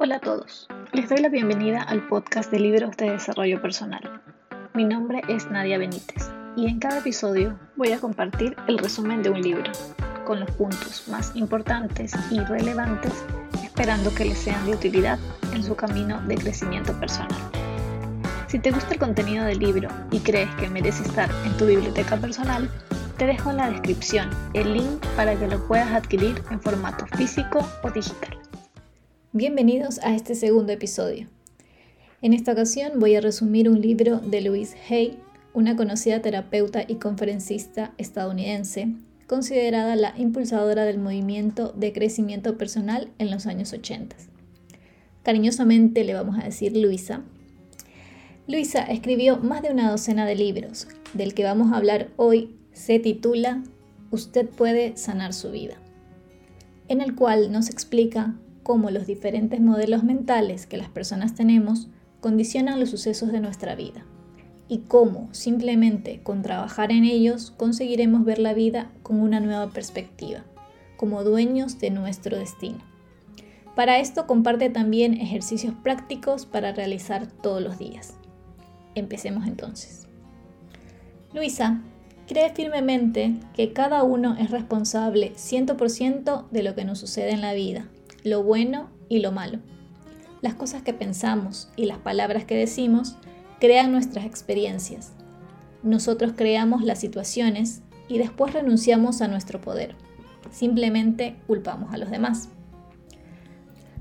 Hola a todos, les doy la bienvenida al podcast de libros de desarrollo personal. Mi nombre es Nadia Benítez y en cada episodio voy a compartir el resumen de un libro, con los puntos más importantes y relevantes, esperando que les sean de utilidad en su camino de crecimiento personal. Si te gusta el contenido del libro y crees que merece estar en tu biblioteca personal, te dejo en la descripción el link para que lo puedas adquirir en formato físico o digital. Bienvenidos a este segundo episodio. En esta ocasión voy a resumir un libro de Louise Hay, una conocida terapeuta y conferencista estadounidense, considerada la impulsadora del movimiento de crecimiento personal en los años 80. Cariñosamente le vamos a decir Luisa. Luisa escribió más de una docena de libros, del que vamos a hablar hoy se titula Usted puede sanar su vida, en el cual nos explica cómo los diferentes modelos mentales que las personas tenemos condicionan los sucesos de nuestra vida y cómo simplemente con trabajar en ellos conseguiremos ver la vida con una nueva perspectiva, como dueños de nuestro destino. Para esto comparte también ejercicios prácticos para realizar todos los días. Empecemos entonces. Luisa cree firmemente que cada uno es responsable 100% de lo que nos sucede en la vida lo bueno y lo malo. Las cosas que pensamos y las palabras que decimos crean nuestras experiencias. Nosotros creamos las situaciones y después renunciamos a nuestro poder. Simplemente culpamos a los demás.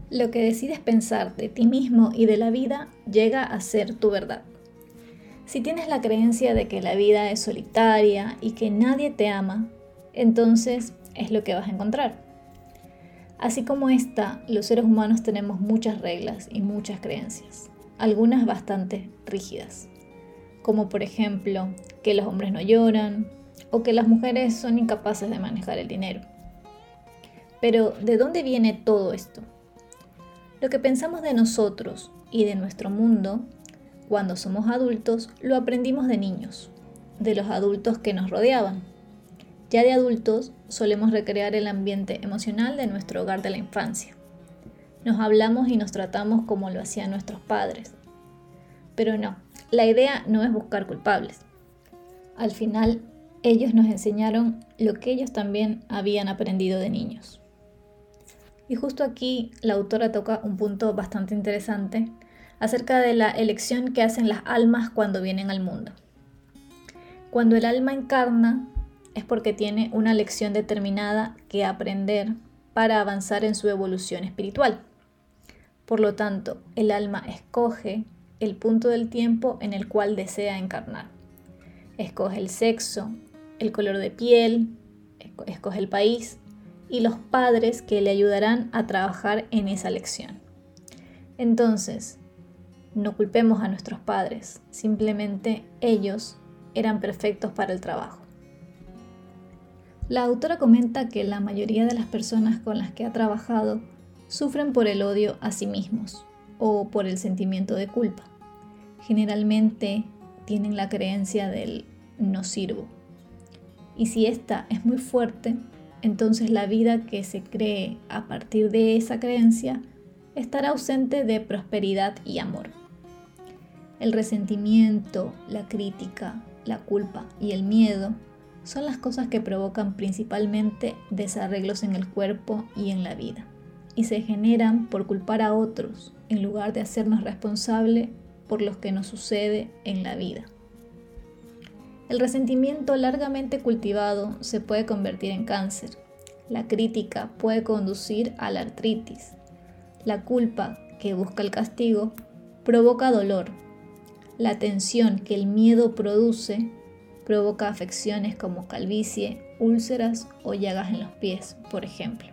Lo que decides pensar de ti mismo y de la vida llega a ser tu verdad. Si tienes la creencia de que la vida es solitaria y que nadie te ama, entonces es lo que vas a encontrar. Así como esta, los seres humanos tenemos muchas reglas y muchas creencias, algunas bastante rígidas, como por ejemplo que los hombres no lloran o que las mujeres son incapaces de manejar el dinero. Pero, ¿de dónde viene todo esto? Lo que pensamos de nosotros y de nuestro mundo cuando somos adultos lo aprendimos de niños, de los adultos que nos rodeaban ya de adultos solemos recrear el ambiente emocional de nuestro hogar de la infancia. Nos hablamos y nos tratamos como lo hacían nuestros padres. Pero no, la idea no es buscar culpables. Al final, ellos nos enseñaron lo que ellos también habían aprendido de niños. Y justo aquí la autora toca un punto bastante interesante acerca de la elección que hacen las almas cuando vienen al mundo. Cuando el alma encarna, es porque tiene una lección determinada que aprender para avanzar en su evolución espiritual. Por lo tanto, el alma escoge el punto del tiempo en el cual desea encarnar. Escoge el sexo, el color de piel, escoge el país y los padres que le ayudarán a trabajar en esa lección. Entonces, no culpemos a nuestros padres, simplemente ellos eran perfectos para el trabajo. La autora comenta que la mayoría de las personas con las que ha trabajado sufren por el odio a sí mismos o por el sentimiento de culpa. Generalmente tienen la creencia del no sirvo. Y si esta es muy fuerte, entonces la vida que se cree a partir de esa creencia estará ausente de prosperidad y amor. El resentimiento, la crítica, la culpa y el miedo son las cosas que provocan principalmente desarreglos en el cuerpo y en la vida, y se generan por culpar a otros en lugar de hacernos responsable por lo que nos sucede en la vida. El resentimiento largamente cultivado se puede convertir en cáncer. La crítica puede conducir a la artritis. La culpa, que busca el castigo, provoca dolor. La tensión que el miedo produce provoca afecciones como calvicie, úlceras o llagas en los pies, por ejemplo.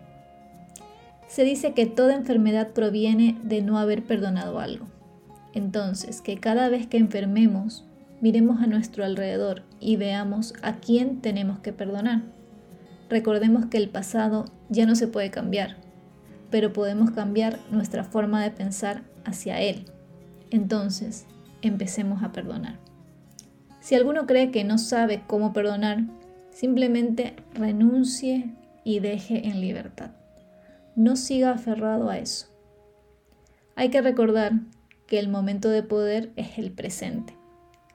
Se dice que toda enfermedad proviene de no haber perdonado algo. Entonces, que cada vez que enfermemos, miremos a nuestro alrededor y veamos a quién tenemos que perdonar. Recordemos que el pasado ya no se puede cambiar, pero podemos cambiar nuestra forma de pensar hacia él. Entonces, empecemos a perdonar. Si alguno cree que no sabe cómo perdonar, simplemente renuncie y deje en libertad. No siga aferrado a eso. Hay que recordar que el momento de poder es el presente.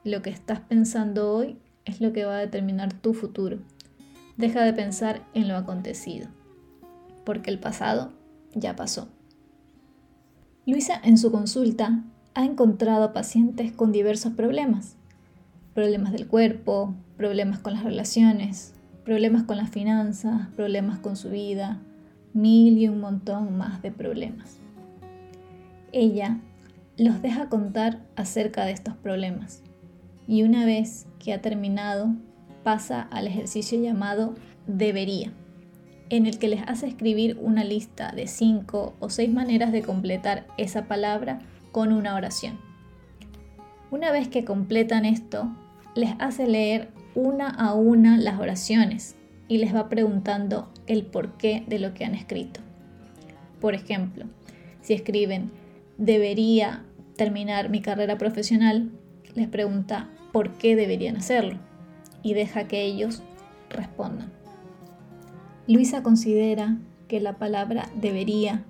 Lo que estás pensando hoy es lo que va a determinar tu futuro. Deja de pensar en lo acontecido, porque el pasado ya pasó. Luisa en su consulta ha encontrado pacientes con diversos problemas. Problemas del cuerpo, problemas con las relaciones, problemas con las finanzas, problemas con su vida, mil y un montón más de problemas. Ella los deja contar acerca de estos problemas y una vez que ha terminado pasa al ejercicio llamado debería, en el que les hace escribir una lista de cinco o seis maneras de completar esa palabra con una oración. Una vez que completan esto, les hace leer una a una las oraciones y les va preguntando el porqué de lo que han escrito. Por ejemplo, si escriben debería terminar mi carrera profesional, les pregunta por qué deberían hacerlo y deja que ellos respondan. Luisa considera que la palabra debería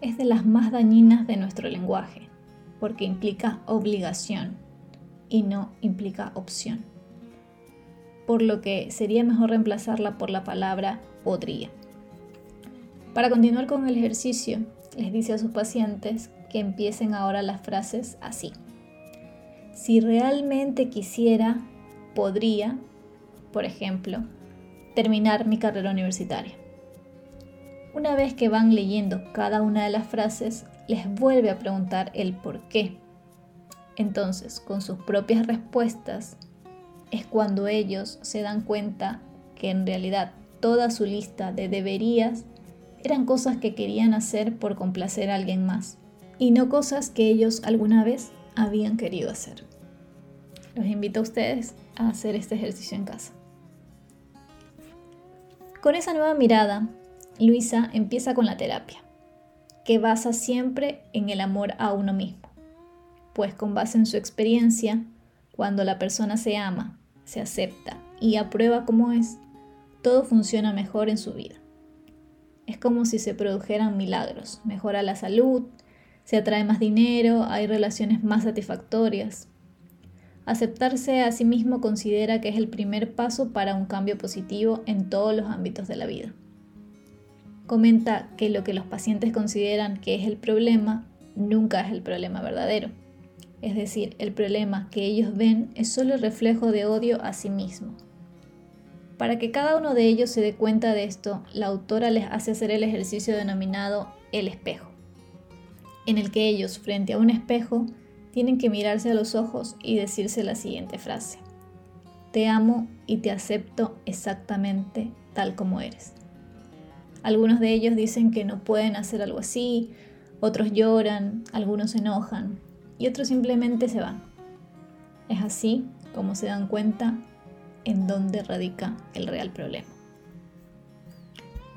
es de las más dañinas de nuestro lenguaje, porque implica obligación y no implica opción. Por lo que sería mejor reemplazarla por la palabra podría. Para continuar con el ejercicio, les dice a sus pacientes que empiecen ahora las frases así. Si realmente quisiera, podría, por ejemplo, terminar mi carrera universitaria. Una vez que van leyendo cada una de las frases, les vuelve a preguntar el por qué. Entonces, con sus propias respuestas, es cuando ellos se dan cuenta que en realidad toda su lista de deberías eran cosas que querían hacer por complacer a alguien más y no cosas que ellos alguna vez habían querido hacer. Los invito a ustedes a hacer este ejercicio en casa. Con esa nueva mirada, Luisa empieza con la terapia, que basa siempre en el amor a uno mismo, pues con base en su experiencia, cuando la persona se ama, se acepta y aprueba como es, todo funciona mejor en su vida. Es como si se produjeran milagros, mejora la salud, se atrae más dinero, hay relaciones más satisfactorias. Aceptarse a sí mismo considera que es el primer paso para un cambio positivo en todos los ámbitos de la vida. Comenta que lo que los pacientes consideran que es el problema nunca es el problema verdadero. Es decir, el problema que ellos ven es solo el reflejo de odio a sí mismo. Para que cada uno de ellos se dé cuenta de esto, la autora les hace hacer el ejercicio denominado el espejo, en el que ellos, frente a un espejo, tienen que mirarse a los ojos y decirse la siguiente frase. Te amo y te acepto exactamente tal como eres. Algunos de ellos dicen que no pueden hacer algo así, otros lloran, algunos se enojan y otros simplemente se van. Es así como se dan cuenta en dónde radica el real problema.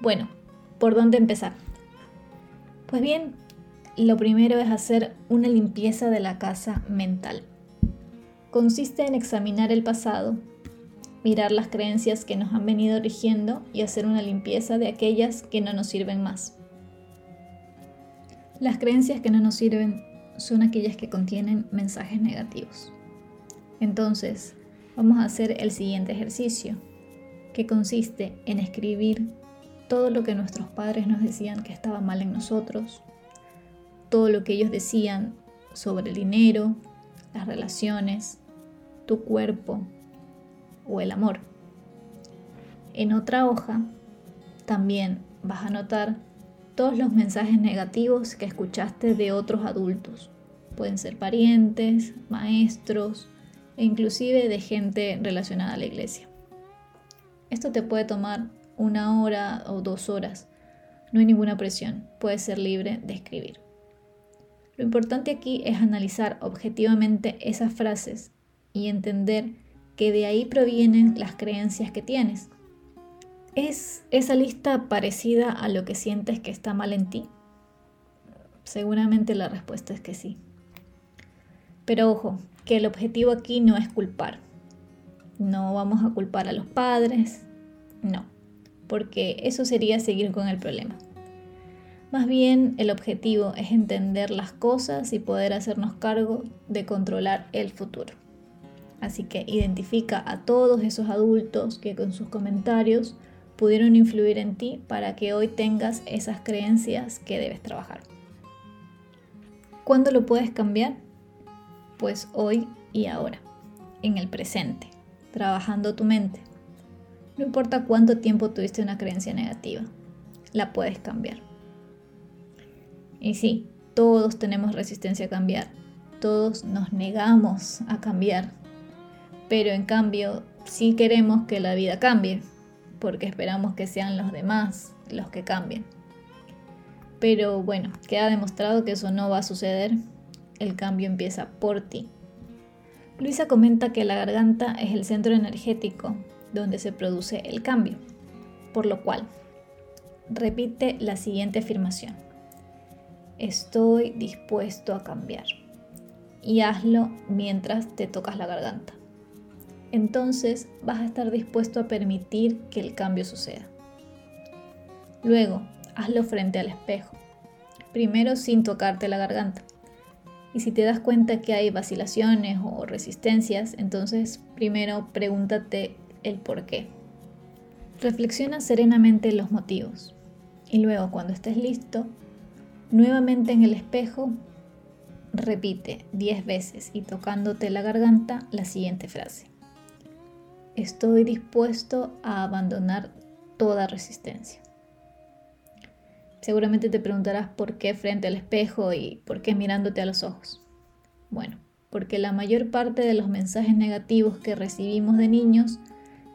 Bueno, ¿por dónde empezar? Pues bien, lo primero es hacer una limpieza de la casa mental. Consiste en examinar el pasado, mirar las creencias que nos han venido rigiendo y hacer una limpieza de aquellas que no nos sirven más. Las creencias que no nos sirven son aquellas que contienen mensajes negativos. Entonces, vamos a hacer el siguiente ejercicio, que consiste en escribir todo lo que nuestros padres nos decían que estaba mal en nosotros, todo lo que ellos decían sobre el dinero, las relaciones, tu cuerpo o el amor. En otra hoja también vas a notar todos los mensajes negativos que escuchaste de otros adultos. Pueden ser parientes, maestros e inclusive de gente relacionada a la iglesia. Esto te puede tomar una hora o dos horas. No hay ninguna presión, puedes ser libre de escribir. Lo importante aquí es analizar objetivamente esas frases y entender que de ahí provienen las creencias que tienes. ¿Es esa lista parecida a lo que sientes que está mal en ti? Seguramente la respuesta es que sí. Pero ojo, que el objetivo aquí no es culpar. No vamos a culpar a los padres, no, porque eso sería seguir con el problema. Más bien el objetivo es entender las cosas y poder hacernos cargo de controlar el futuro. Así que identifica a todos esos adultos que con sus comentarios pudieron influir en ti para que hoy tengas esas creencias que debes trabajar. ¿Cuándo lo puedes cambiar? Pues hoy y ahora, en el presente, trabajando tu mente. No importa cuánto tiempo tuviste una creencia negativa, la puedes cambiar. Y sí, todos tenemos resistencia a cambiar, todos nos negamos a cambiar, pero en cambio sí queremos que la vida cambie, porque esperamos que sean los demás los que cambien. Pero bueno, queda demostrado que eso no va a suceder, el cambio empieza por ti. Luisa comenta que la garganta es el centro energético donde se produce el cambio, por lo cual repite la siguiente afirmación estoy dispuesto a cambiar. Y hazlo mientras te tocas la garganta. Entonces vas a estar dispuesto a permitir que el cambio suceda. Luego, hazlo frente al espejo. Primero sin tocarte la garganta. Y si te das cuenta que hay vacilaciones o resistencias, entonces primero pregúntate el por qué. Reflexiona serenamente los motivos. Y luego, cuando estés listo, Nuevamente en el espejo, repite 10 veces y tocándote la garganta la siguiente frase. Estoy dispuesto a abandonar toda resistencia. Seguramente te preguntarás por qué frente al espejo y por qué mirándote a los ojos. Bueno, porque la mayor parte de los mensajes negativos que recibimos de niños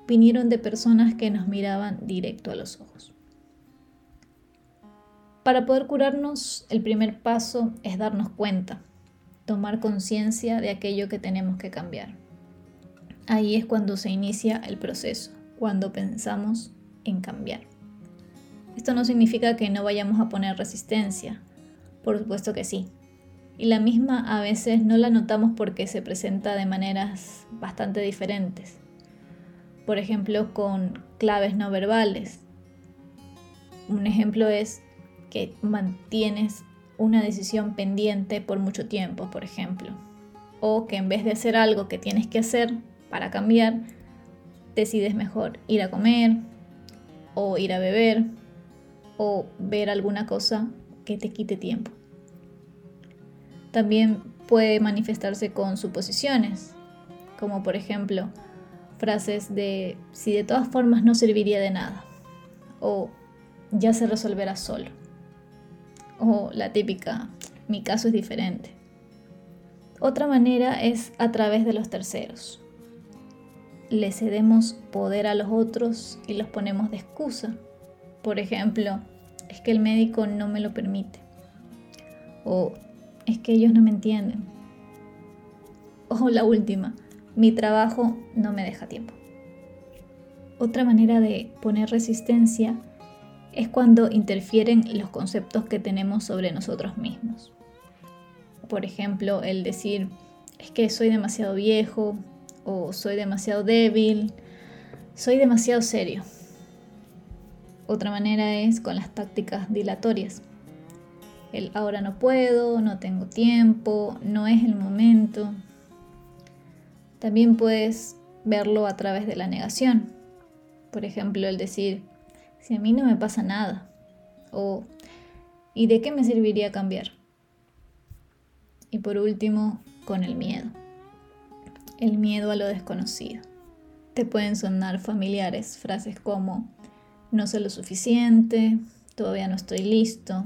vinieron de personas que nos miraban directo a los ojos. Para poder curarnos, el primer paso es darnos cuenta, tomar conciencia de aquello que tenemos que cambiar. Ahí es cuando se inicia el proceso, cuando pensamos en cambiar. Esto no significa que no vayamos a poner resistencia, por supuesto que sí. Y la misma a veces no la notamos porque se presenta de maneras bastante diferentes. Por ejemplo, con claves no verbales. Un ejemplo es que mantienes una decisión pendiente por mucho tiempo, por ejemplo. O que en vez de hacer algo que tienes que hacer para cambiar, decides mejor ir a comer o ir a beber o ver alguna cosa que te quite tiempo. También puede manifestarse con suposiciones, como por ejemplo frases de si de todas formas no serviría de nada o ya se resolverá solo o la típica, mi caso es diferente. Otra manera es a través de los terceros. Le cedemos poder a los otros y los ponemos de excusa. Por ejemplo, es que el médico no me lo permite. O es que ellos no me entienden. O la última, mi trabajo no me deja tiempo. Otra manera de poner resistencia es cuando interfieren los conceptos que tenemos sobre nosotros mismos. Por ejemplo, el decir, es que soy demasiado viejo o soy demasiado débil, soy demasiado serio. Otra manera es con las tácticas dilatorias. El ahora no puedo, no tengo tiempo, no es el momento. También puedes verlo a través de la negación. Por ejemplo, el decir, si a mí no me pasa nada? O ¿y de qué me serviría cambiar? Y por último, con el miedo. El miedo a lo desconocido. Te pueden sonar familiares frases como no sé lo suficiente, todavía no estoy listo,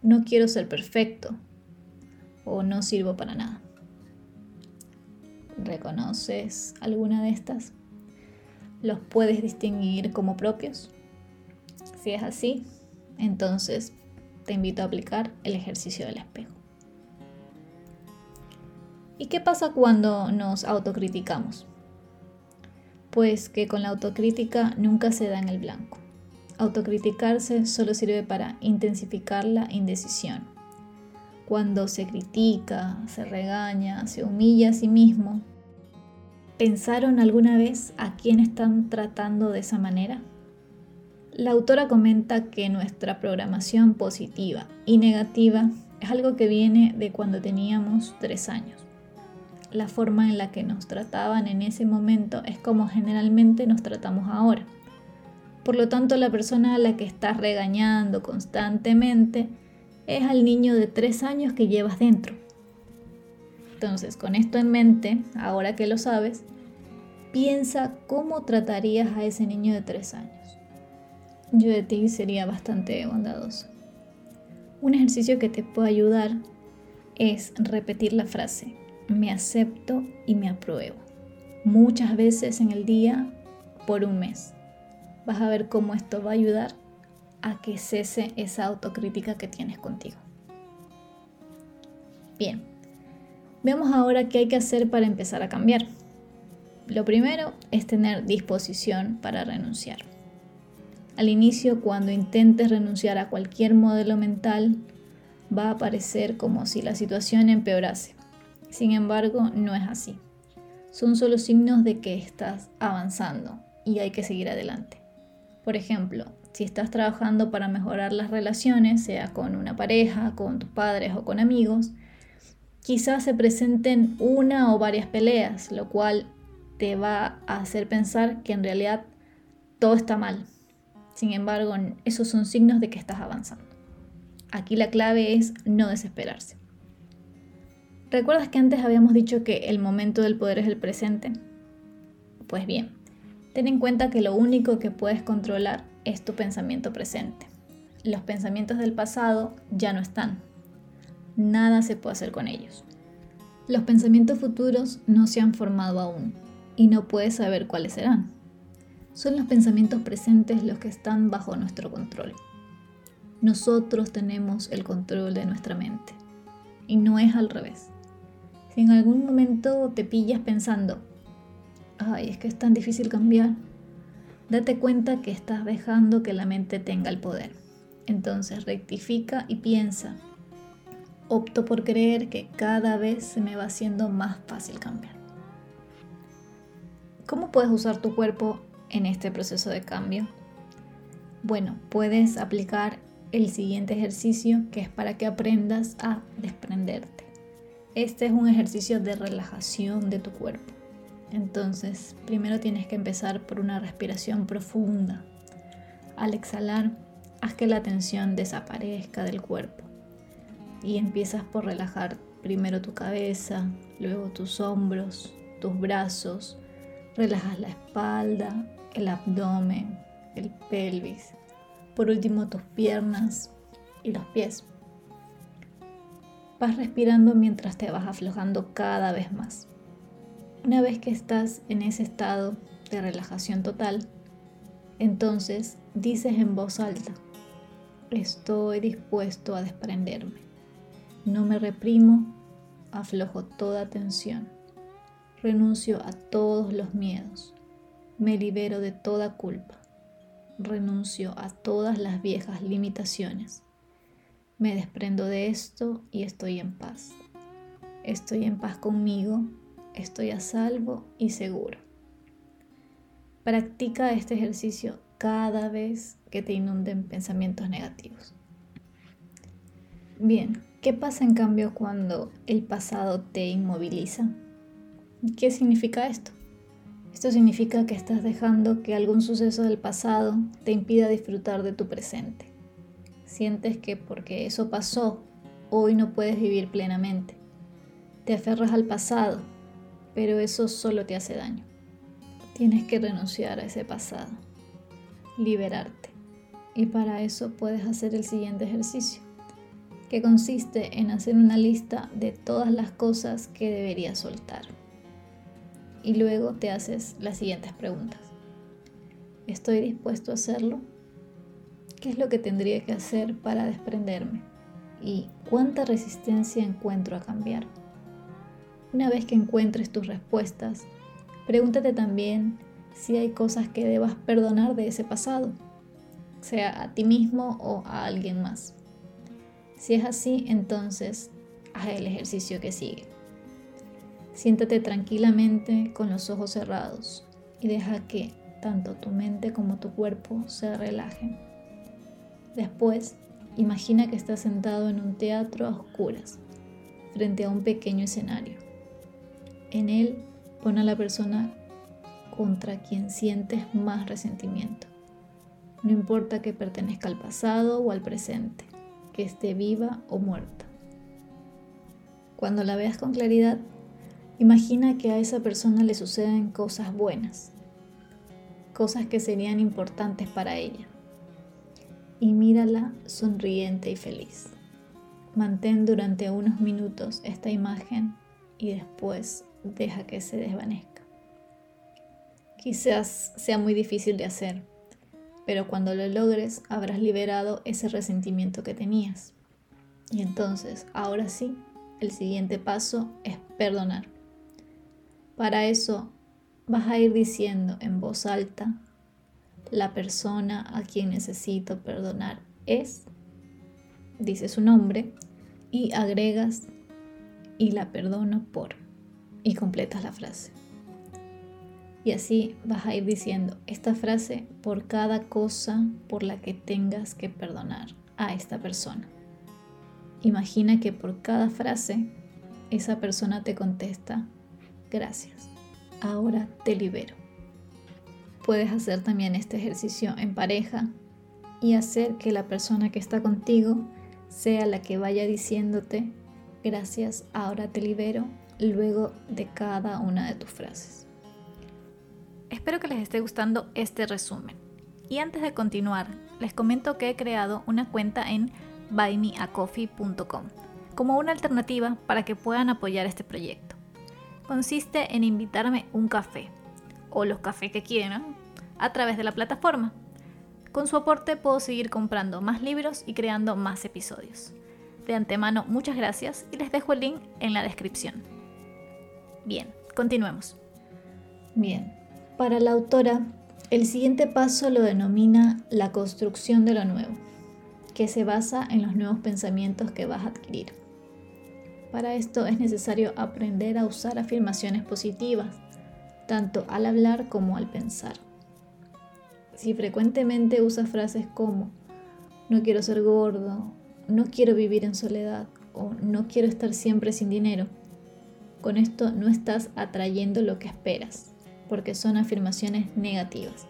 no quiero ser perfecto o no sirvo para nada. ¿Reconoces alguna de estas? ¿Los puedes distinguir como propios? Si es así, entonces te invito a aplicar el ejercicio del espejo. ¿Y qué pasa cuando nos autocriticamos? Pues que con la autocrítica nunca se da en el blanco. Autocriticarse solo sirve para intensificar la indecisión. Cuando se critica, se regaña, se humilla a sí mismo, ¿pensaron alguna vez a quién están tratando de esa manera? La autora comenta que nuestra programación positiva y negativa es algo que viene de cuando teníamos tres años. La forma en la que nos trataban en ese momento es como generalmente nos tratamos ahora. Por lo tanto, la persona a la que estás regañando constantemente es al niño de tres años que llevas dentro. Entonces, con esto en mente, ahora que lo sabes, piensa cómo tratarías a ese niño de tres años. Yo de ti sería bastante bondadoso. Un ejercicio que te puede ayudar es repetir la frase, me acepto y me apruebo. Muchas veces en el día por un mes. Vas a ver cómo esto va a ayudar a que cese esa autocrítica que tienes contigo. Bien, veamos ahora qué hay que hacer para empezar a cambiar. Lo primero es tener disposición para renunciar. Al inicio, cuando intentes renunciar a cualquier modelo mental, va a parecer como si la situación empeorase. Sin embargo, no es así. Son solo signos de que estás avanzando y hay que seguir adelante. Por ejemplo, si estás trabajando para mejorar las relaciones, sea con una pareja, con tus padres o con amigos, quizás se presenten una o varias peleas, lo cual te va a hacer pensar que en realidad todo está mal. Sin embargo, esos son signos de que estás avanzando. Aquí la clave es no desesperarse. ¿Recuerdas que antes habíamos dicho que el momento del poder es el presente? Pues bien, ten en cuenta que lo único que puedes controlar es tu pensamiento presente. Los pensamientos del pasado ya no están. Nada se puede hacer con ellos. Los pensamientos futuros no se han formado aún y no puedes saber cuáles serán. Son los pensamientos presentes los que están bajo nuestro control. Nosotros tenemos el control de nuestra mente y no es al revés. En algún momento te pillas pensando, ay, es que es tan difícil cambiar, date cuenta que estás dejando que la mente tenga el poder. Entonces rectifica y piensa. Opto por creer que cada vez se me va haciendo más fácil cambiar. ¿Cómo puedes usar tu cuerpo en este proceso de cambio? Bueno, puedes aplicar el siguiente ejercicio que es para que aprendas a desprenderte. Este es un ejercicio de relajación de tu cuerpo. Entonces, primero tienes que empezar por una respiración profunda. Al exhalar, haz que la tensión desaparezca del cuerpo. Y empiezas por relajar primero tu cabeza, luego tus hombros, tus brazos. Relajas la espalda, el abdomen, el pelvis. Por último, tus piernas y los pies. Vas respirando mientras te vas aflojando cada vez más. Una vez que estás en ese estado de relajación total, entonces dices en voz alta, estoy dispuesto a desprenderme. No me reprimo, aflojo toda tensión. Renuncio a todos los miedos. Me libero de toda culpa. Renuncio a todas las viejas limitaciones. Me desprendo de esto y estoy en paz. Estoy en paz conmigo estoy a salvo y seguro. Practica este ejercicio cada vez que te inunden pensamientos negativos. Bien, ¿qué pasa en cambio cuando el pasado te inmoviliza? ¿Qué significa esto? Esto significa que estás dejando que algún suceso del pasado te impida disfrutar de tu presente. Sientes que porque eso pasó, hoy no puedes vivir plenamente. Te aferras al pasado pero eso solo te hace daño. Tienes que renunciar a ese pasado, liberarte. Y para eso puedes hacer el siguiente ejercicio, que consiste en hacer una lista de todas las cosas que deberías soltar. Y luego te haces las siguientes preguntas. ¿Estoy dispuesto a hacerlo? ¿Qué es lo que tendría que hacer para desprenderme? ¿Y cuánta resistencia encuentro a cambiar? Una vez que encuentres tus respuestas, pregúntate también si hay cosas que debas perdonar de ese pasado, sea a ti mismo o a alguien más. Si es así, entonces haz el ejercicio que sigue. Siéntate tranquilamente con los ojos cerrados y deja que tanto tu mente como tu cuerpo se relajen. Después, imagina que estás sentado en un teatro a oscuras, frente a un pequeño escenario. En él, pon a la persona contra quien sientes más resentimiento. No importa que pertenezca al pasado o al presente, que esté viva o muerta. Cuando la veas con claridad, imagina que a esa persona le suceden cosas buenas, cosas que serían importantes para ella. Y mírala sonriente y feliz. Mantén durante unos minutos esta imagen y después deja que se desvanezca. Quizás sea muy difícil de hacer, pero cuando lo logres habrás liberado ese resentimiento que tenías. Y entonces, ahora sí, el siguiente paso es perdonar. Para eso vas a ir diciendo en voz alta, la persona a quien necesito perdonar es, dice su nombre y agregas y la perdono por y completas la frase. Y así vas a ir diciendo esta frase por cada cosa por la que tengas que perdonar a esta persona. Imagina que por cada frase esa persona te contesta, gracias, ahora te libero. Puedes hacer también este ejercicio en pareja y hacer que la persona que está contigo sea la que vaya diciéndote, gracias, ahora te libero, luego de cada una de tus frases. Espero que les esté gustando este resumen. Y antes de continuar, les comento que he creado una cuenta en buymeacoffee.com como una alternativa para que puedan apoyar este proyecto. Consiste en invitarme un café o los cafés que quieran a través de la plataforma. Con su aporte puedo seguir comprando más libros y creando más episodios. De antemano, muchas gracias y les dejo el link en la descripción. Bien, continuemos. Bien, para la autora, el siguiente paso lo denomina la construcción de lo nuevo que se basa en los nuevos pensamientos que vas a adquirir. Para esto es necesario aprender a usar afirmaciones positivas, tanto al hablar como al pensar. Si frecuentemente usas frases como no quiero ser gordo, no quiero vivir en soledad o no quiero estar siempre sin dinero, con esto no estás atrayendo lo que esperas, porque son afirmaciones negativas.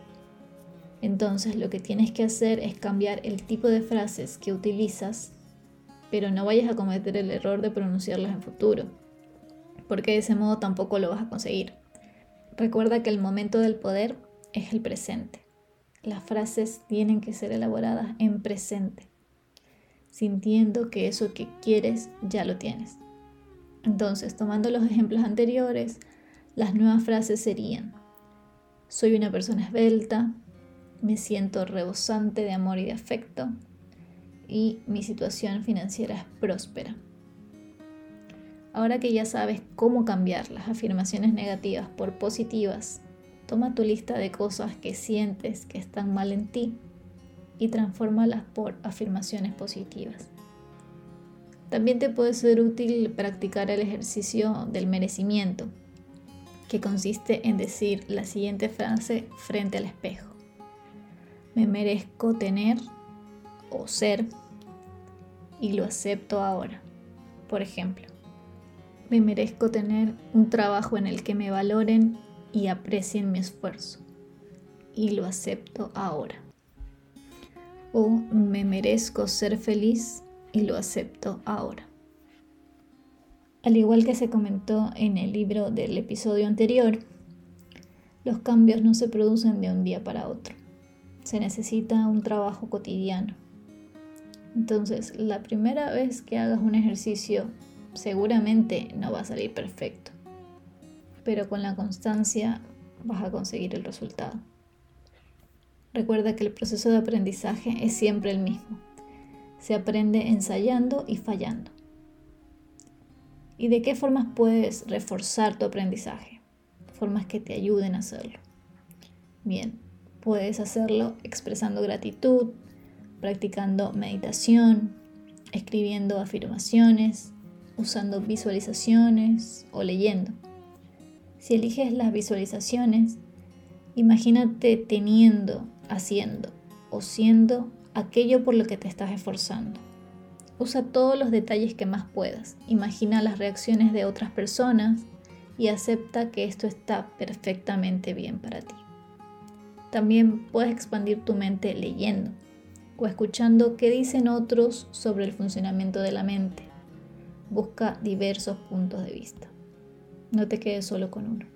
Entonces lo que tienes que hacer es cambiar el tipo de frases que utilizas, pero no vayas a cometer el error de pronunciarlas en futuro, porque de ese modo tampoco lo vas a conseguir. Recuerda que el momento del poder es el presente. Las frases tienen que ser elaboradas en presente, sintiendo que eso que quieres ya lo tienes. Entonces, tomando los ejemplos anteriores, las nuevas frases serían, soy una persona esbelta, me siento rebosante de amor y de afecto y mi situación financiera es próspera. Ahora que ya sabes cómo cambiar las afirmaciones negativas por positivas, toma tu lista de cosas que sientes que están mal en ti y transfórmalas por afirmaciones positivas. También te puede ser útil practicar el ejercicio del merecimiento, que consiste en decir la siguiente frase frente al espejo me merezco tener o ser y lo acepto ahora. Por ejemplo, me merezco tener un trabajo en el que me valoren y aprecien mi esfuerzo y lo acepto ahora. O me merezco ser feliz y lo acepto ahora. Al igual que se comentó en el libro del episodio anterior, los cambios no se producen de un día para otro se necesita un trabajo cotidiano. Entonces, la primera vez que hagas un ejercicio seguramente no va a salir perfecto, pero con la constancia vas a conseguir el resultado. Recuerda que el proceso de aprendizaje es siempre el mismo. Se aprende ensayando y fallando. ¿Y de qué formas puedes reforzar tu aprendizaje? Formas que te ayuden a hacerlo. Bien, Puedes hacerlo expresando gratitud, practicando meditación, escribiendo afirmaciones, usando visualizaciones o leyendo. Si eliges las visualizaciones, Imagínate teniendo, haciendo o siendo aquello por lo que te estás esforzando. Usa todos los detalles que más puedas. Imagina las reacciones de otras personas y acepta que esto está perfectamente bien para ti. También puedes expandir tu mente leyendo o escuchando qué dicen otros sobre el funcionamiento de la mente. Busca diversos puntos de vista. No te quedes solo con uno.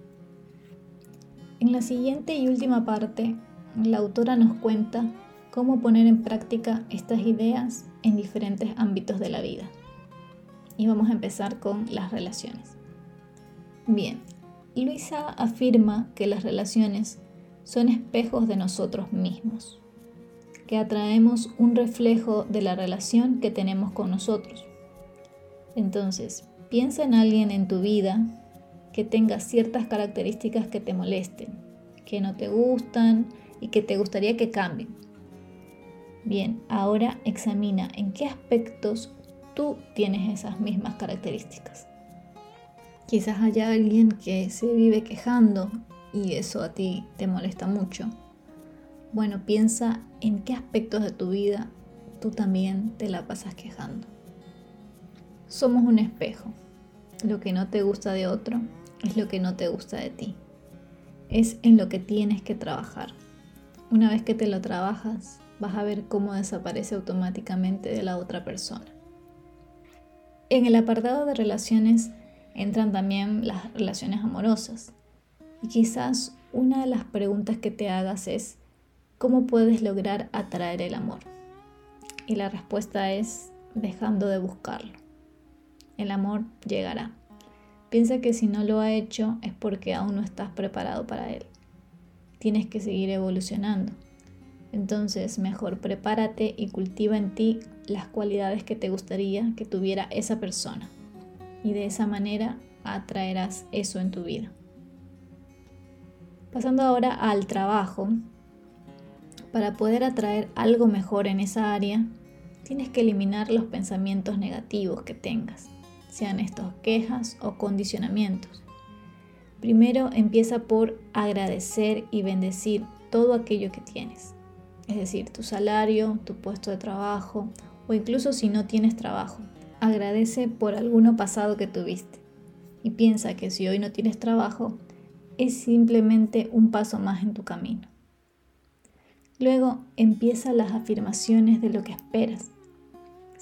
En la siguiente y última parte, la autora nos cuenta cómo poner en práctica estas ideas en diferentes ámbitos de la vida. Y vamos a empezar con las relaciones. Bien, Luisa afirma que las relaciones son espejos de nosotros mismos, que atraemos un reflejo de la relación que tenemos con nosotros. Entonces, piensa en alguien en tu vida que tenga ciertas características que te molesten, que no te gustan y que te gustaría que cambien. Bien, ahora examina en qué aspectos tú tienes esas mismas características. Quizás haya alguien que se vive quejando y eso a ti te molesta mucho. Bueno, piensa en qué aspectos de tu vida tú también te la pasas quejando. Somos un espejo. Lo que no te gusta de otro es lo que no te gusta de ti. Es en lo que tienes que trabajar. Una vez que te lo trabajas, vas a ver cómo desaparece automáticamente de la otra persona. En el apartado de relaciones entran también las relaciones amorosas. Y quizás una de las preguntas que te hagas es, ¿cómo puedes lograr atraer el amor? Y la respuesta es dejando de buscarlo. El amor llegará. Piensa que si no lo ha hecho es porque aún no estás preparado para él. Tienes que seguir evolucionando. Entonces, mejor prepárate y cultiva en ti las cualidades que te gustaría que tuviera esa persona. Y de esa manera atraerás eso en tu vida. Pasando ahora al trabajo, para poder atraer algo mejor en esa área, tienes que eliminar los pensamientos negativos que tengas sean estos quejas o condicionamientos. Primero empieza por agradecer y bendecir todo aquello que tienes, es decir, tu salario, tu puesto de trabajo o incluso si no tienes trabajo. Agradece por alguno pasado que tuviste y piensa que si hoy no tienes trabajo es simplemente un paso más en tu camino. Luego empieza las afirmaciones de lo que esperas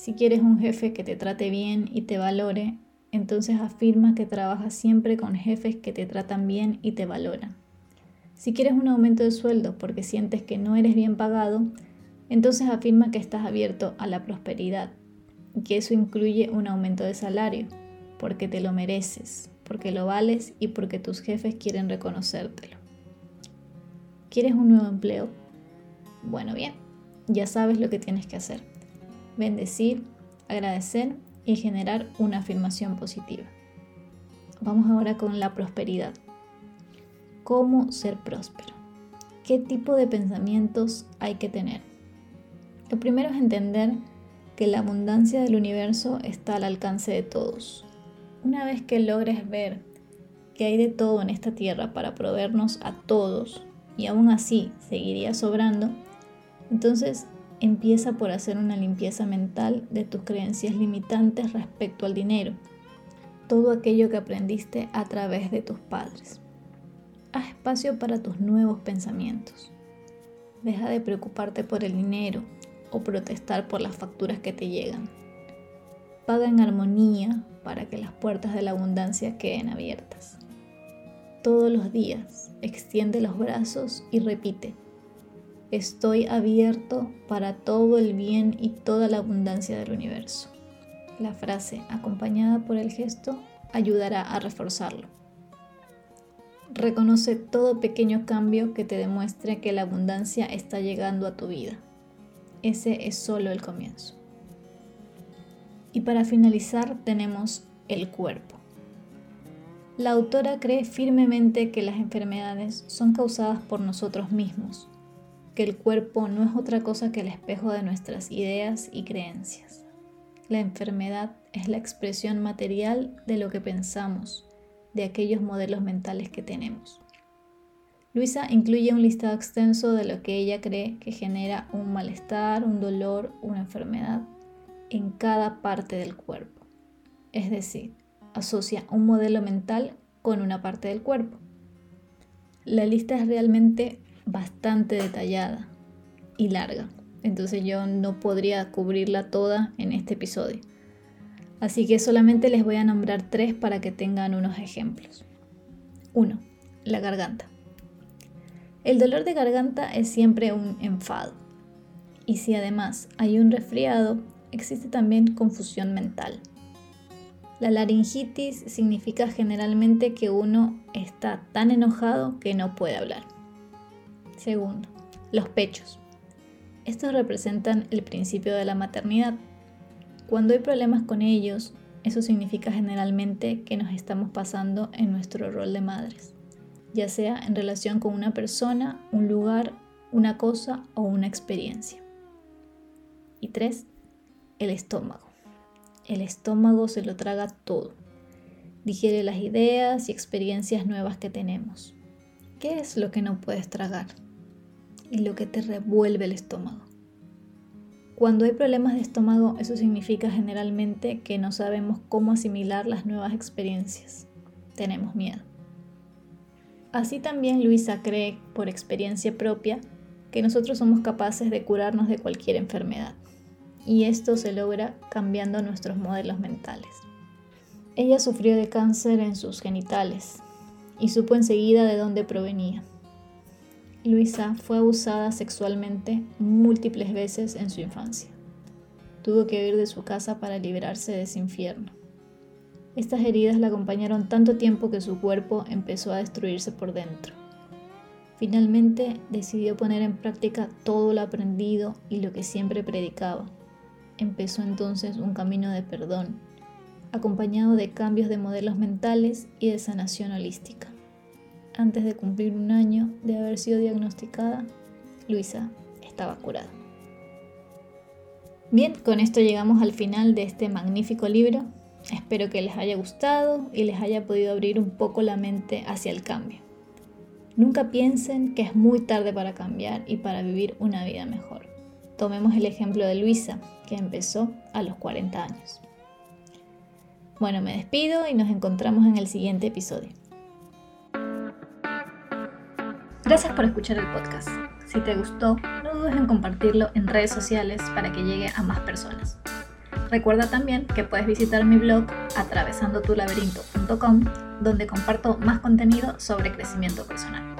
si quieres un jefe que te trate bien y te valore, entonces afirma que trabajas siempre con jefes que te tratan bien y te valoran. Si quieres un aumento de sueldo porque sientes que no eres bien pagado, entonces afirma que estás abierto a la prosperidad y que eso incluye un aumento de salario, porque te lo mereces, porque lo vales y porque tus jefes quieren reconocértelo. ¿Quieres un nuevo empleo? Bueno, bien, ya sabes lo que tienes que hacer bendecir, agradecer y generar una afirmación positiva. Vamos ahora con la prosperidad. ¿Cómo ser próspero? ¿Qué tipo de pensamientos hay que tener? Lo primero es entender que la abundancia del universo está al alcance de todos. Una vez que logres ver que hay de todo en esta tierra para proveernos a todos y aún así seguiría sobrando, entonces Empieza por hacer una limpieza mental de tus creencias limitantes respecto al dinero, todo aquello que aprendiste a través de tus padres. Haz espacio para tus nuevos pensamientos. Deja de preocuparte por el dinero o protestar por las facturas que te llegan. Paga en armonía para que las puertas de la abundancia queden abiertas. Todos los días extiende los brazos y repite, Estoy abierto para todo el bien y toda la abundancia del universo. La frase, acompañada por el gesto, ayudará a reforzarlo. Reconoce todo pequeño cambio que te demuestre que la abundancia está llegando a tu vida. Ese es solo el comienzo. Y para finalizar tenemos el cuerpo. La autora cree firmemente que las enfermedades son causadas por nosotros mismos el cuerpo no es otra cosa que el espejo de nuestras ideas y creencias. La enfermedad es la expresión material de lo que pensamos, de aquellos modelos mentales que tenemos. Luisa incluye un listado extenso de lo que ella cree que genera un malestar, un dolor, una enfermedad en cada parte del cuerpo. Es decir, asocia un modelo mental con una parte del cuerpo. La lista es realmente bastante detallada y larga, entonces yo no podría cubrirla toda en este episodio. Así que solamente les voy a nombrar tres para que tengan unos ejemplos. 1. La garganta. El dolor de garganta es siempre un enfado. Y si además hay un resfriado, existe también confusión mental. La laringitis significa generalmente que uno está tan enojado que no puede hablar. Segundo, los pechos. Estos representan el principio de la maternidad. Cuando hay problemas con ellos, eso significa generalmente que nos estamos pasando en nuestro rol de madres ya sea en relación con una persona, un lugar, una cosa o una experiencia. Y tres, el estómago. El estómago se lo traga todo. Digiere las ideas y experiencias nuevas que tenemos. ¿Qué es lo que no puedes tragar? Y lo que te revuelve el estómago. Cuando hay problemas de estómago, eso significa generalmente que no sabemos cómo asimilar las nuevas experiencias. Tenemos miedo. Así también Luisa cree, por experiencia propia, que nosotros somos capaces de curarnos de cualquier enfermedad. Y esto se logra cambiando nuestros modelos mentales. Ella sufrió de cáncer en sus genitales y supo enseguida de dónde provenía. Luisa fue abusada sexualmente múltiples veces en su infancia. Tuvo que huir de su casa para librarse de ese infierno. Estas heridas la acompañaron tanto tiempo que su cuerpo empezó a destruirse por dentro. Finalmente decidió poner en práctica todo lo aprendido y lo que siempre predicaba. Empezó entonces un camino de perdón, acompañado de cambios de modelos mentales y de sanación holística. Antes de cumplir un año de haber sido diagnosticada, Luisa estaba curada. Bien, con esto llegamos al final de este magnífico libro Espero que les haya gustado y les haya podido abrir un poco la mente hacia el cambio. Nunca piensen que es muy tarde para cambiar y para vivir una vida mejor. Tomemos el ejemplo de Luisa, que empezó a los 40 años. Bueno, me despido y nos encontramos en el siguiente episodio. Gracias por escuchar el podcast. Si te gustó, no dudes en compartirlo en redes sociales para que llegue a más personas. Recuerda también que puedes visitar mi blog atravesandotulaberinto.com donde comparto más contenido sobre crecimiento personal.